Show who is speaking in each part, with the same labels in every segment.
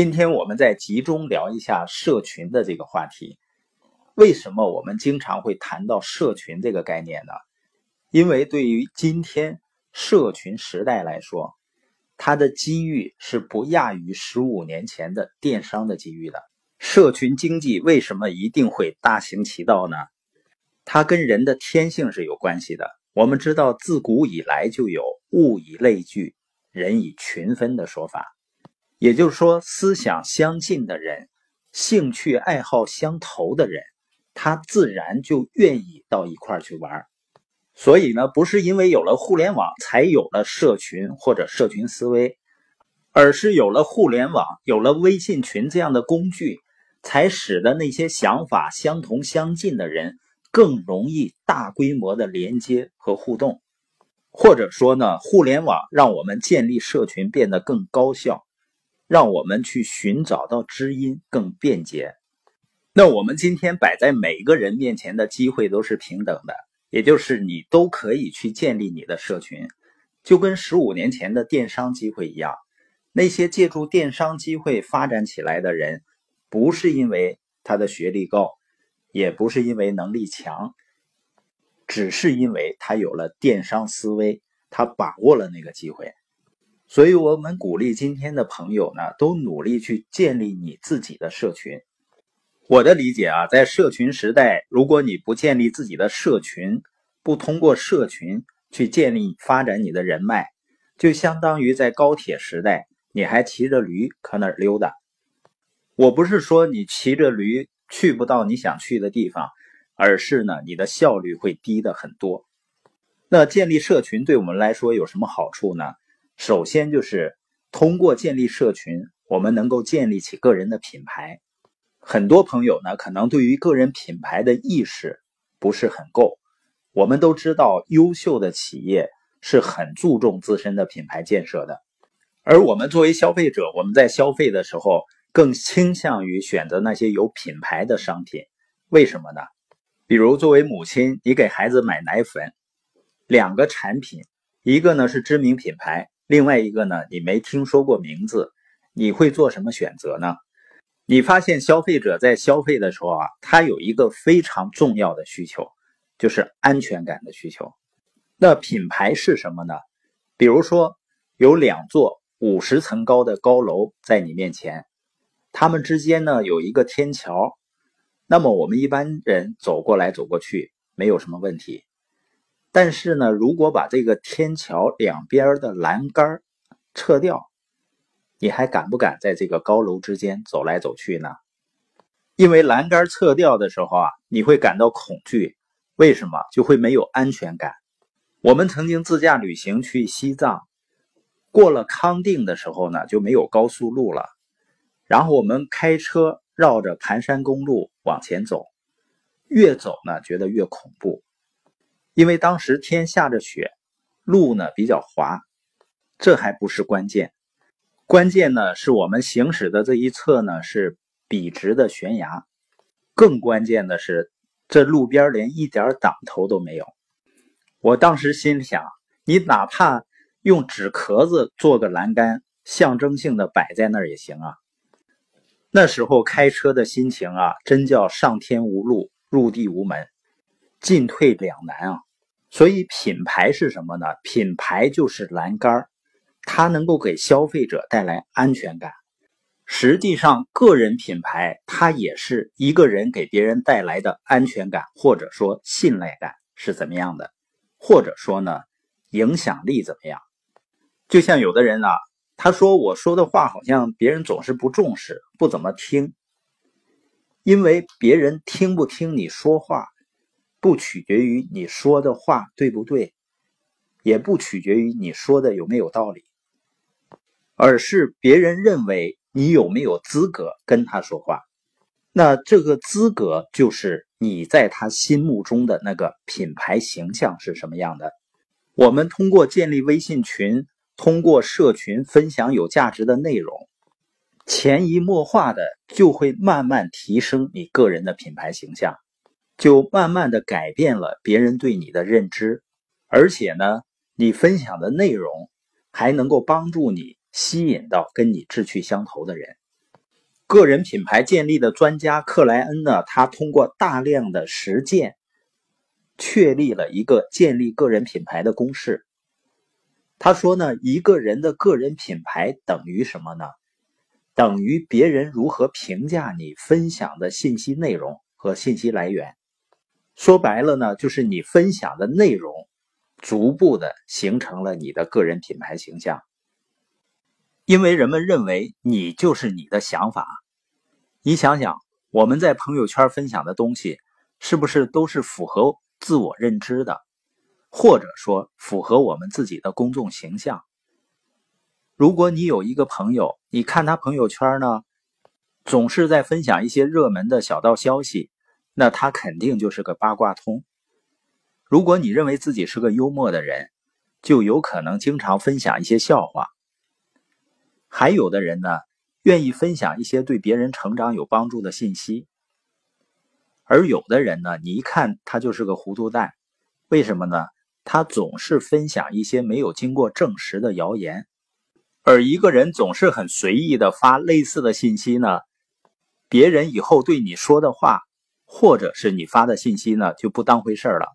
Speaker 1: 今天我们再集中聊一下社群的这个话题。为什么我们经常会谈到社群这个概念呢？因为对于今天社群时代来说，它的机遇是不亚于十五年前的电商的机遇的。社群经济为什么一定会大行其道呢？它跟人的天性是有关系的。我们知道，自古以来就有“物以类聚，人以群分”的说法，也就是说，思想相近的人，兴趣爱好相投的人，他自然就愿意到一块儿去玩。所以呢，不是因为有了互联网才有了社群或者社群思维，而是有了互联网、有了微信群这样的工具，才使得那些想法相同相近的人。更容易大规模的连接和互动，或者说呢，互联网让我们建立社群变得更高效，让我们去寻找到知音更便捷。那我们今天摆在每个人面前的机会都是平等的，也就是你都可以去建立你的社群，就跟十五年前的电商机会一样。那些借助电商机会发展起来的人，不是因为他的学历高。也不是因为能力强，只是因为他有了电商思维，他把握了那个机会。所以，我们鼓励今天的朋友呢，都努力去建立你自己的社群。我的理解啊，在社群时代，如果你不建立自己的社群，不通过社群去建立发展你的人脉，就相当于在高铁时代，你还骑着驴可那儿溜达。我不是说你骑着驴。去不到你想去的地方，而是呢，你的效率会低的很多。那建立社群对我们来说有什么好处呢？首先就是通过建立社群，我们能够建立起个人的品牌。很多朋友呢，可能对于个人品牌的意识不是很够。我们都知道，优秀的企业是很注重自身的品牌建设的，而我们作为消费者，我们在消费的时候。更倾向于选择那些有品牌的商品，为什么呢？比如作为母亲，你给孩子买奶粉，两个产品，一个呢是知名品牌，另外一个呢你没听说过名字，你会做什么选择呢？你发现消费者在消费的时候啊，他有一个非常重要的需求，就是安全感的需求。那品牌是什么呢？比如说有两座五十层高的高楼在你面前。它们之间呢有一个天桥，那么我们一般人走过来走过去没有什么问题。但是呢，如果把这个天桥两边的栏杆撤掉，你还敢不敢在这个高楼之间走来走去呢？因为栏杆撤掉的时候啊，你会感到恐惧。为什么？就会没有安全感。我们曾经自驾旅行去西藏，过了康定的时候呢，就没有高速路了。然后我们开车绕着盘山公路往前走，越走呢觉得越恐怖，因为当时天下着雪，路呢比较滑。这还不是关键，关键呢是我们行驶的这一侧呢是笔直的悬崖，更关键的是这路边连一点挡头都没有。我当时心想，你哪怕用纸壳子做个栏杆，象征性的摆在那儿也行啊。那时候开车的心情啊，真叫上天无路，入地无门，进退两难啊。所以品牌是什么呢？品牌就是栏杆它能够给消费者带来安全感。实际上，个人品牌它也是一个人给别人带来的安全感，或者说信赖感是怎么样的，或者说呢，影响力怎么样？就像有的人啊。他说：“我说的话好像别人总是不重视，不怎么听。因为别人听不听你说话，不取决于你说的话对不对，也不取决于你说的有没有道理，而是别人认为你有没有资格跟他说话。那这个资格就是你在他心目中的那个品牌形象是什么样的。我们通过建立微信群。”通过社群分享有价值的内容，潜移默化的就会慢慢提升你个人的品牌形象，就慢慢的改变了别人对你的认知，而且呢，你分享的内容还能够帮助你吸引到跟你志趣相投的人。个人品牌建立的专家克莱恩呢，他通过大量的实践，确立了一个建立个人品牌的公式。他说呢，一个人的个人品牌等于什么呢？等于别人如何评价你分享的信息内容和信息来源。说白了呢，就是你分享的内容，逐步的形成了你的个人品牌形象。因为人们认为你就是你的想法，你想想，我们在朋友圈分享的东西，是不是都是符合自我认知的，或者说符合我们自己的公众形象？如果你有一个朋友，你看他朋友圈呢，总是在分享一些热门的小道消息，那他肯定就是个八卦通。如果你认为自己是个幽默的人，就有可能经常分享一些笑话。还有的人呢，愿意分享一些对别人成长有帮助的信息，而有的人呢，你一看他就是个糊涂蛋，为什么呢？他总是分享一些没有经过证实的谣言，而一个人总是很随意的发类似的信息呢，别人以后对你说的话，或者是你发的信息呢，就不当回事了。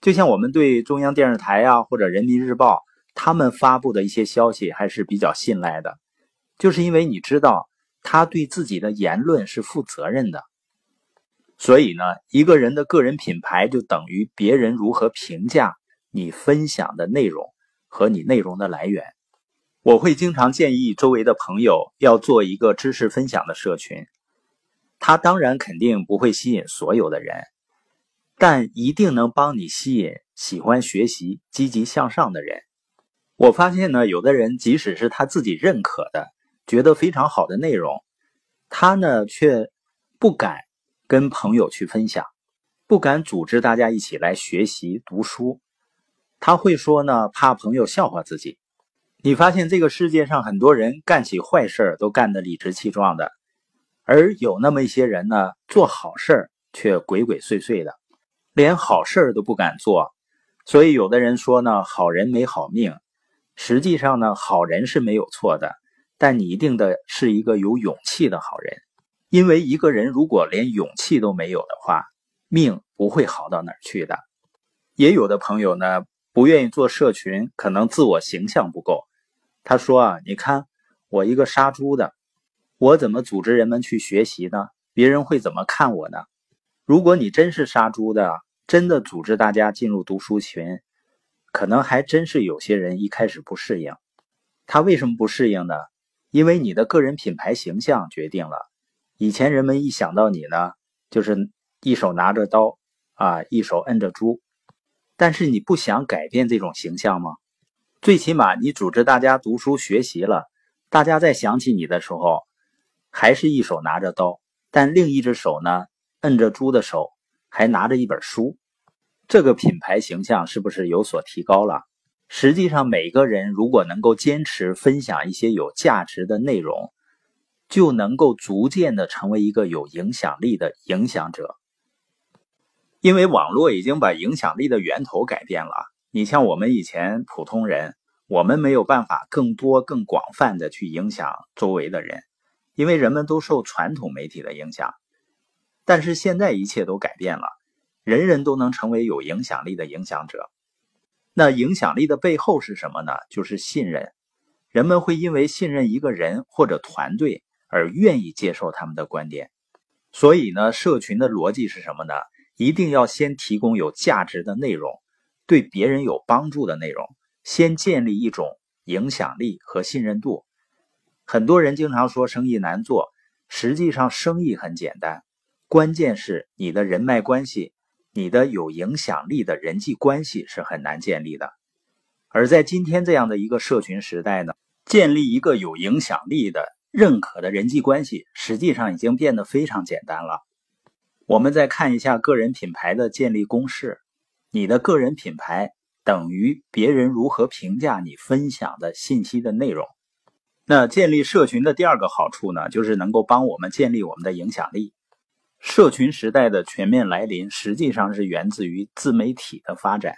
Speaker 1: 就像我们对中央电视台啊，或者人民日报。他们发布的一些消息还是比较信赖的，就是因为你知道他对自己的言论是负责任的，所以呢，一个人的个人品牌就等于别人如何评价你分享的内容和你内容的来源。我会经常建议周围的朋友要做一个知识分享的社群，他当然肯定不会吸引所有的人，但一定能帮你吸引喜欢学习、积极向上的人。我发现呢，有的人即使是他自己认可的、觉得非常好的内容，他呢却不敢跟朋友去分享，不敢组织大家一起来学习读书。他会说呢，怕朋友笑话自己。你发现这个世界上很多人干起坏事都干得理直气壮的，而有那么一些人呢，做好事却鬼鬼祟祟的，连好事都不敢做。所以有的人说呢，好人没好命。实际上呢，好人是没有错的，但你一定的是一个有勇气的好人。因为一个人如果连勇气都没有的话，命不会好到哪儿去的。也有的朋友呢，不愿意做社群，可能自我形象不够。他说啊，你看我一个杀猪的，我怎么组织人们去学习呢？别人会怎么看我呢？如果你真是杀猪的，真的组织大家进入读书群。可能还真是有些人一开始不适应，他为什么不适应呢？因为你的个人品牌形象决定了。以前人们一想到你呢，就是一手拿着刀啊，一手摁着猪。但是你不想改变这种形象吗？最起码你组织大家读书学习了，大家在想起你的时候，还是一手拿着刀，但另一只手呢，摁着猪的手还拿着一本书。这个品牌形象是不是有所提高了？实际上，每个人如果能够坚持分享一些有价值的内容，就能够逐渐的成为一个有影响力的影响者。因为网络已经把影响力的源头改变了。你像我们以前普通人，我们没有办法更多、更广泛的去影响周围的人，因为人们都受传统媒体的影响。但是现在一切都改变了。人人都能成为有影响力的影响者，那影响力的背后是什么呢？就是信任。人们会因为信任一个人或者团队而愿意接受他们的观点。所以呢，社群的逻辑是什么呢？一定要先提供有价值的内容，对别人有帮助的内容，先建立一种影响力和信任度。很多人经常说生意难做，实际上生意很简单，关键是你的人脉关系。你的有影响力的人际关系是很难建立的，而在今天这样的一个社群时代呢，建立一个有影响力的、认可的人际关系，实际上已经变得非常简单了。我们再看一下个人品牌的建立公式：你的个人品牌等于别人如何评价你分享的信息的内容。那建立社群的第二个好处呢，就是能够帮我们建立我们的影响力。社群时代的全面来临，实际上是源自于自媒体的发展。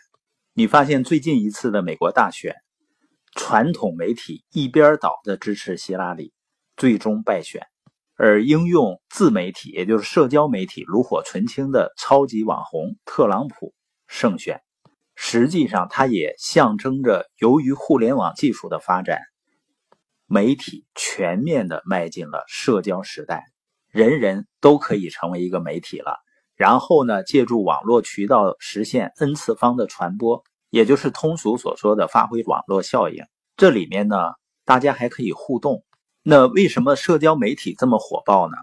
Speaker 1: 你发现最近一次的美国大选，传统媒体一边倒的支持希拉里，最终败选。而应用自媒体，也就是社交媒体炉火纯青的超级网红特朗普胜选。实际上，它也象征着由于互联网技术的发展，媒体全面的迈进了社交时代，人人都可以成为一个媒体了。然后呢，借助网络渠道实现 n 次方的传播，也就是通俗所说的发挥网络效应。这里面呢，大家还可以互动。那为什么社交媒体这么火爆呢？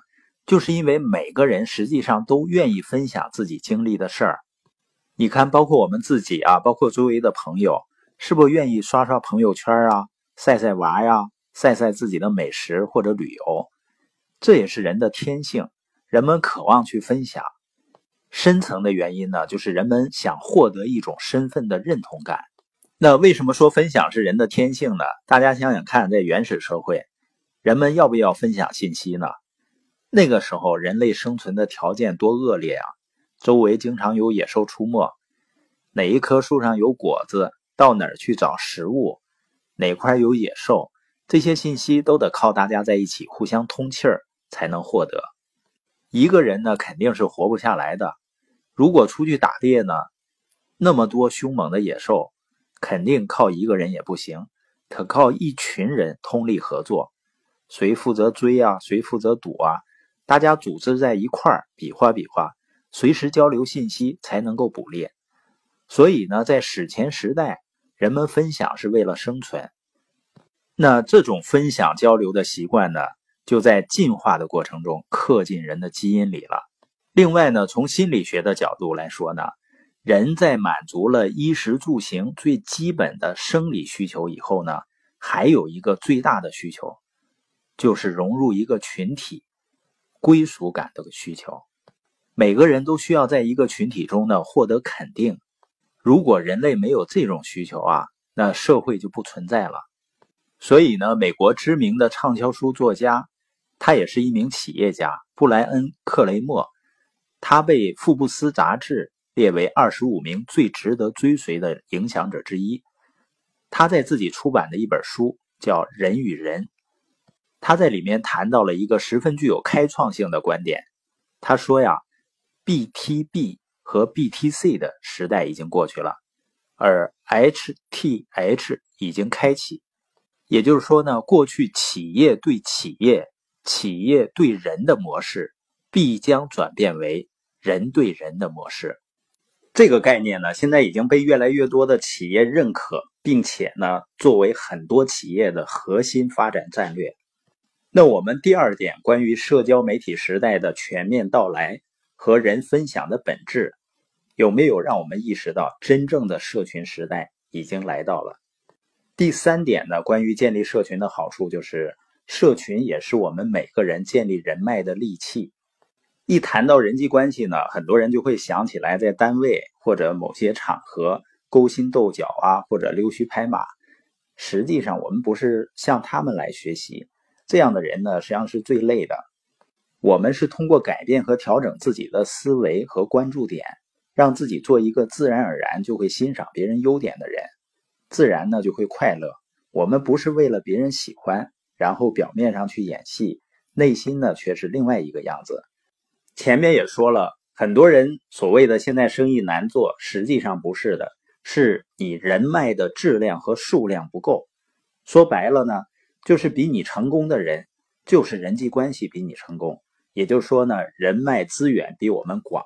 Speaker 1: 就是因为每个人实际上都愿意分享自己经历的事儿。你看，包括我们自己啊，包括周围的朋友，是不是愿意刷刷朋友圈啊，晒晒娃呀，晒晒自己的美食或者旅游？这也是人的天性，人们渴望去分享。深层的原因呢，就是人们想获得一种身份的认同感。那为什么说分享是人的天性呢？大家想想看，在原始社会，人们要不要分享信息呢？那个时候，人类生存的条件多恶劣啊！周围经常有野兽出没，哪一棵树上有果子，到哪儿去找食物，哪块有野兽，这些信息都得靠大家在一起互相通气儿才能获得。一个人呢，肯定是活不下来的。如果出去打猎呢，那么多凶猛的野兽，肯定靠一个人也不行，可靠一群人通力合作，谁负责追啊，谁负责堵啊，大家组织在一块儿比划比划，随时交流信息才能够捕猎。所以呢，在史前时代，人们分享是为了生存。那这种分享交流的习惯呢，就在进化的过程中刻进人的基因里了。另外呢，从心理学的角度来说呢，人在满足了衣食住行最基本的生理需求以后呢，还有一个最大的需求，就是融入一个群体、归属感的需求。每个人都需要在一个群体中呢获得肯定。如果人类没有这种需求啊，那社会就不存在了。所以呢，美国知名的畅销书作家，他也是一名企业家，布莱恩·克雷默。他被《福布斯》杂志列为二十五名最值得追随的影响者之一。他在自己出版的一本书叫《人与人》，他在里面谈到了一个十分具有开创性的观点。他说呀，BTB 和 BTC 的时代已经过去了，而 HTH 已经开启。也就是说呢，过去企业对企业、企业对人的模式必将转变为。人对人的模式，这个概念呢，现在已经被越来越多的企业认可，并且呢，作为很多企业的核心发展战略。那我们第二点，关于社交媒体时代的全面到来和人分享的本质，有没有让我们意识到真正的社群时代已经来到了？第三点呢，关于建立社群的好处，就是社群也是我们每个人建立人脉的利器。一谈到人际关系呢，很多人就会想起来在单位或者某些场合勾心斗角啊，或者溜须拍马。实际上，我们不是向他们来学习，这样的人呢，实际上是最累的。我们是通过改变和调整自己的思维和关注点，让自己做一个自然而然就会欣赏别人优点的人，自然呢就会快乐。我们不是为了别人喜欢，然后表面上去演戏，内心呢却是另外一个样子。前面也说了，很多人所谓的现在生意难做，实际上不是的，是你人脉的质量和数量不够。说白了呢，就是比你成功的人，就是人际关系比你成功。也就是说呢，人脉资源比我们广。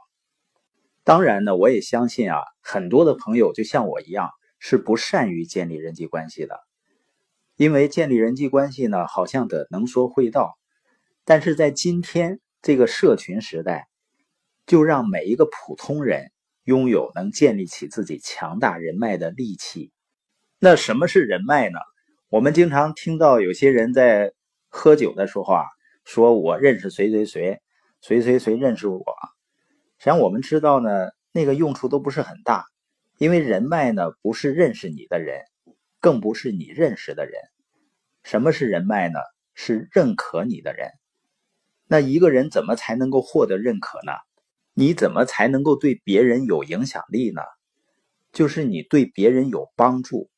Speaker 1: 当然呢，我也相信啊，很多的朋友就像我一样，是不善于建立人际关系的。因为建立人际关系呢，好像得能说会道，但是在今天。这个社群时代，就让每一个普通人拥有能建立起自己强大人脉的利器。那什么是人脉呢？我们经常听到有些人在喝酒的时候啊，说我认识谁谁谁，谁谁谁认识我。实际上我们知道呢，那个用处都不是很大，因为人脉呢不是认识你的人，更不是你认识的人。什么是人脉呢？是认可你的人。那一个人怎么才能够获得认可呢？你怎么才能够对别人有影响力呢？就是你对别人有帮助。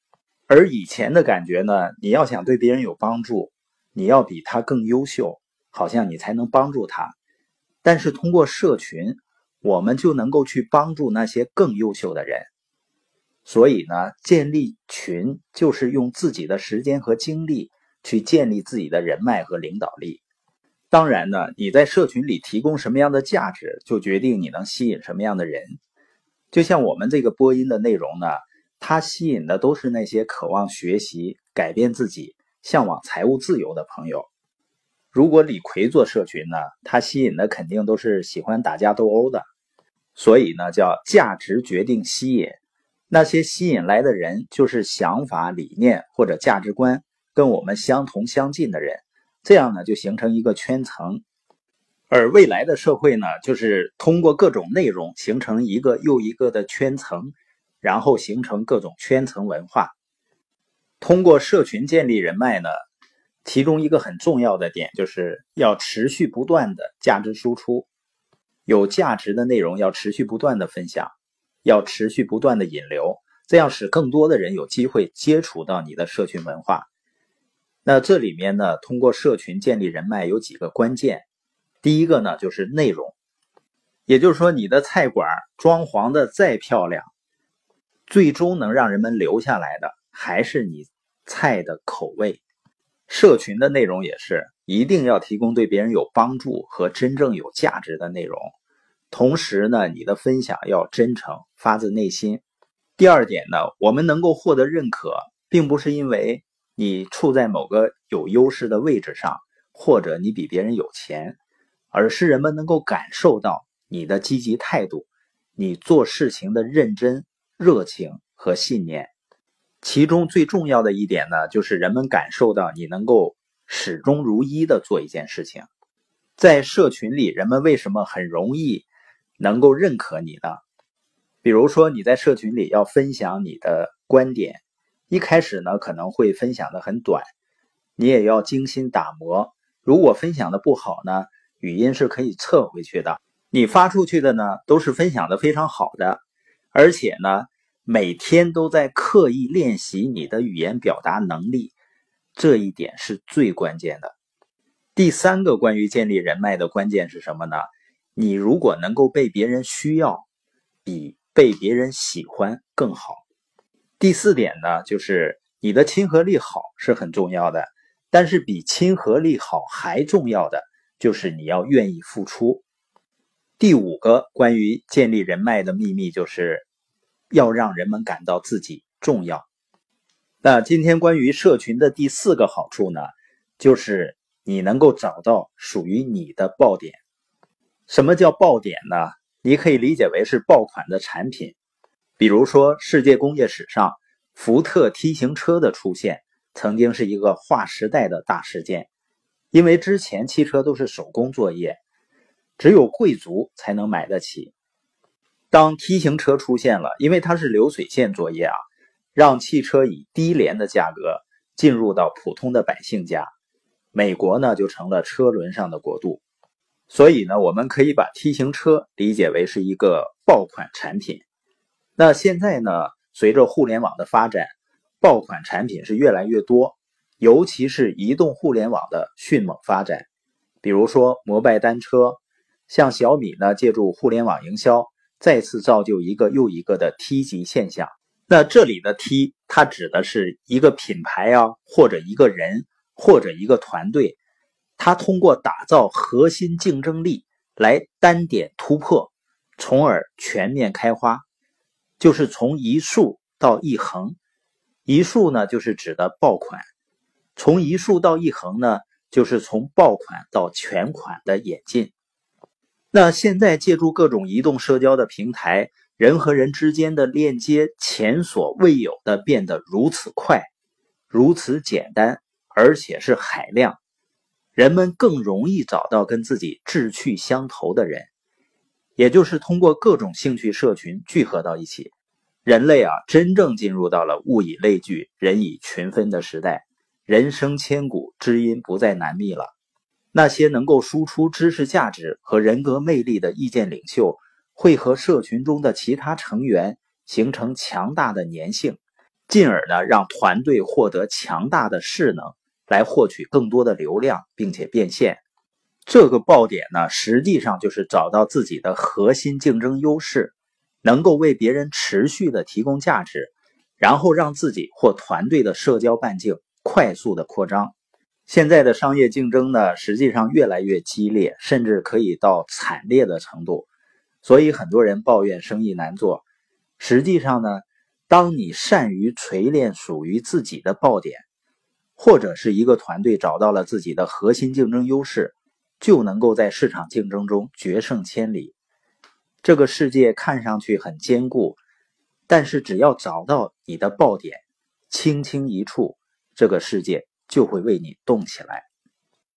Speaker 1: 而以前的感觉呢，你要想对别人有帮助，你要比他更优秀，好像你才能帮助他。但是通过社群，我们就能够去帮助那些更优秀的人。所以呢，建立群就是用自己的时间和精力去建立自己的人脉和领导力。当然呢，你在社群里提供什么样的价值，就决定你能吸引什么样的人。就像我们这个播音的内容呢，它吸引的都是那些渴望学习、改变自己、向往财务自由的朋友。如果李逵做社群呢，他吸引的肯定都是喜欢打架斗殴的。所以呢，叫价值决定吸引。那些吸引来的人，就是想法、理念或者价值观跟我们相同相近的人，这样呢就形成一个圈层。而未来的社会呢，就是通过各种内容形成一个又一个的圈层，然后形成各种圈层文化。通过社群建立人脉呢，其中一个很重要的点就是要持续不断的价值输出，有价值的内容要持续不断的分享。要持续不断的引流，这样使更多的人有机会接触到你的社群文化。那这里面呢，通过社群建立人脉有几个关键。第一个呢，就是内容，也就是说，你的菜馆装潢的再漂亮，最终能让人们留下来的还是你菜的口味。社群的内容也是，一定要提供对别人有帮助和真正有价值的内容。同时呢，你的分享要真诚，发自内心。第二点呢，我们能够获得认可，并不是因为你处在某个有优势的位置上，或者你比别人有钱，而是人们能够感受到你的积极态度，你做事情的认真、热情和信念。其中最重要的一点呢，就是人们感受到你能够始终如一的做一件事情。在社群里，人们为什么很容易？能够认可你的，比如说你在社群里要分享你的观点，一开始呢可能会分享的很短，你也要精心打磨。如果分享的不好呢，语音是可以撤回去的。你发出去的呢都是分享的非常好的，而且呢每天都在刻意练习你的语言表达能力，这一点是最关键的。第三个关于建立人脉的关键是什么呢？你如果能够被别人需要，比被别人喜欢更好。第四点呢，就是你的亲和力好是很重要的，但是比亲和力好还重要的就是你要愿意付出。第五个关于建立人脉的秘密，就是要让人们感到自己重要。那今天关于社群的第四个好处呢，就是你能够找到属于你的爆点。什么叫爆点呢？你可以理解为是爆款的产品，比如说世界工业史上福特 T 型车的出现，曾经是一个划时代的大事件。因为之前汽车都是手工作业，只有贵族才能买得起。当 T 型车出现了，因为它是流水线作业啊，让汽车以低廉的价格进入到普通的百姓家，美国呢就成了车轮上的国度。所以呢，我们可以把 T 型车理解为是一个爆款产品。那现在呢，随着互联网的发展，爆款产品是越来越多，尤其是移动互联网的迅猛发展。比如说摩拜单车，像小米呢，借助互联网营销，再次造就一个又一个的 T 级现象。那这里的 T，它指的是一个品牌啊，或者一个人，或者一个团队。它通过打造核心竞争力来单点突破，从而全面开花，就是从一竖到一横。一竖呢，就是指的爆款；从一竖到一横呢，就是从爆款到全款的演进。那现在借助各种移动社交的平台，人和人之间的链接前所未有的变得如此快、如此简单，而且是海量。人们更容易找到跟自己志趣相投的人，也就是通过各种兴趣社群聚合到一起。人类啊，真正进入到了物以类聚、人以群分的时代，人生千古，知音不再难觅了。那些能够输出知识价值和人格魅力的意见领袖，会和社群中的其他成员形成强大的粘性，进而呢，让团队获得强大的势能。来获取更多的流量，并且变现。这个爆点呢，实际上就是找到自己的核心竞争优势，能够为别人持续的提供价值，然后让自己或团队的社交半径快速的扩张。现在的商业竞争呢，实际上越来越激烈，甚至可以到惨烈的程度，所以很多人抱怨生意难做。实际上呢，当你善于锤炼属于自己的爆点，或者是一个团队找到了自己的核心竞争优势。就能够在市场竞争中决胜千里。这个世界看上去很坚固，但是只要找到你的爆点，轻轻一触，这个世界就会为你动起来。